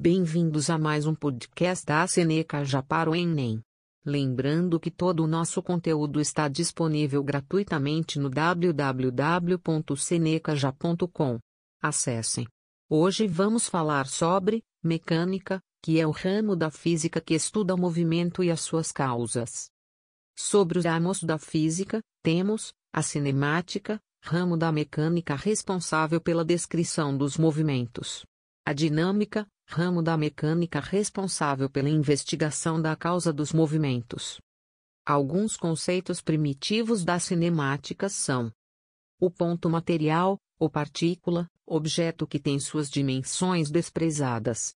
Bem-vindos a mais um podcast da Seneca Já para o Enem. Lembrando que todo o nosso conteúdo está disponível gratuitamente no www.senecaja.com. Acessem. Hoje vamos falar sobre mecânica, que é o ramo da física que estuda o movimento e as suas causas. Sobre os ramos da física, temos a cinemática, ramo da mecânica responsável pela descrição dos movimentos. A dinâmica, ramo da mecânica responsável pela investigação da causa dos movimentos. Alguns conceitos primitivos da cinemática são: o ponto material, ou partícula, objeto que tem suas dimensões desprezadas.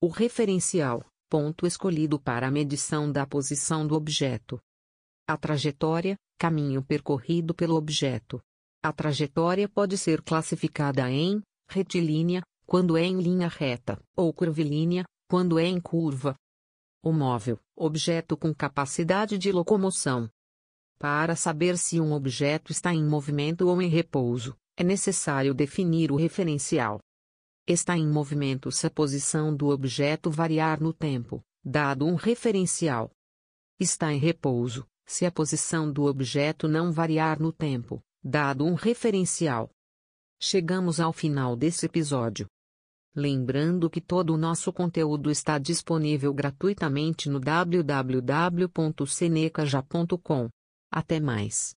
O referencial, ponto escolhido para a medição da posição do objeto. A trajetória, caminho percorrido pelo objeto. A trajetória pode ser classificada em retilínea, quando é em linha reta, ou curvilínea, quando é em curva. O móvel, objeto com capacidade de locomoção. Para saber se um objeto está em movimento ou em repouso, é necessário definir o referencial. Está em movimento se a posição do objeto variar no tempo, dado um referencial. Está em repouso, se a posição do objeto não variar no tempo, dado um referencial. Chegamos ao final desse episódio. Lembrando que todo o nosso conteúdo está disponível gratuitamente no www.senecaja.com. Até mais.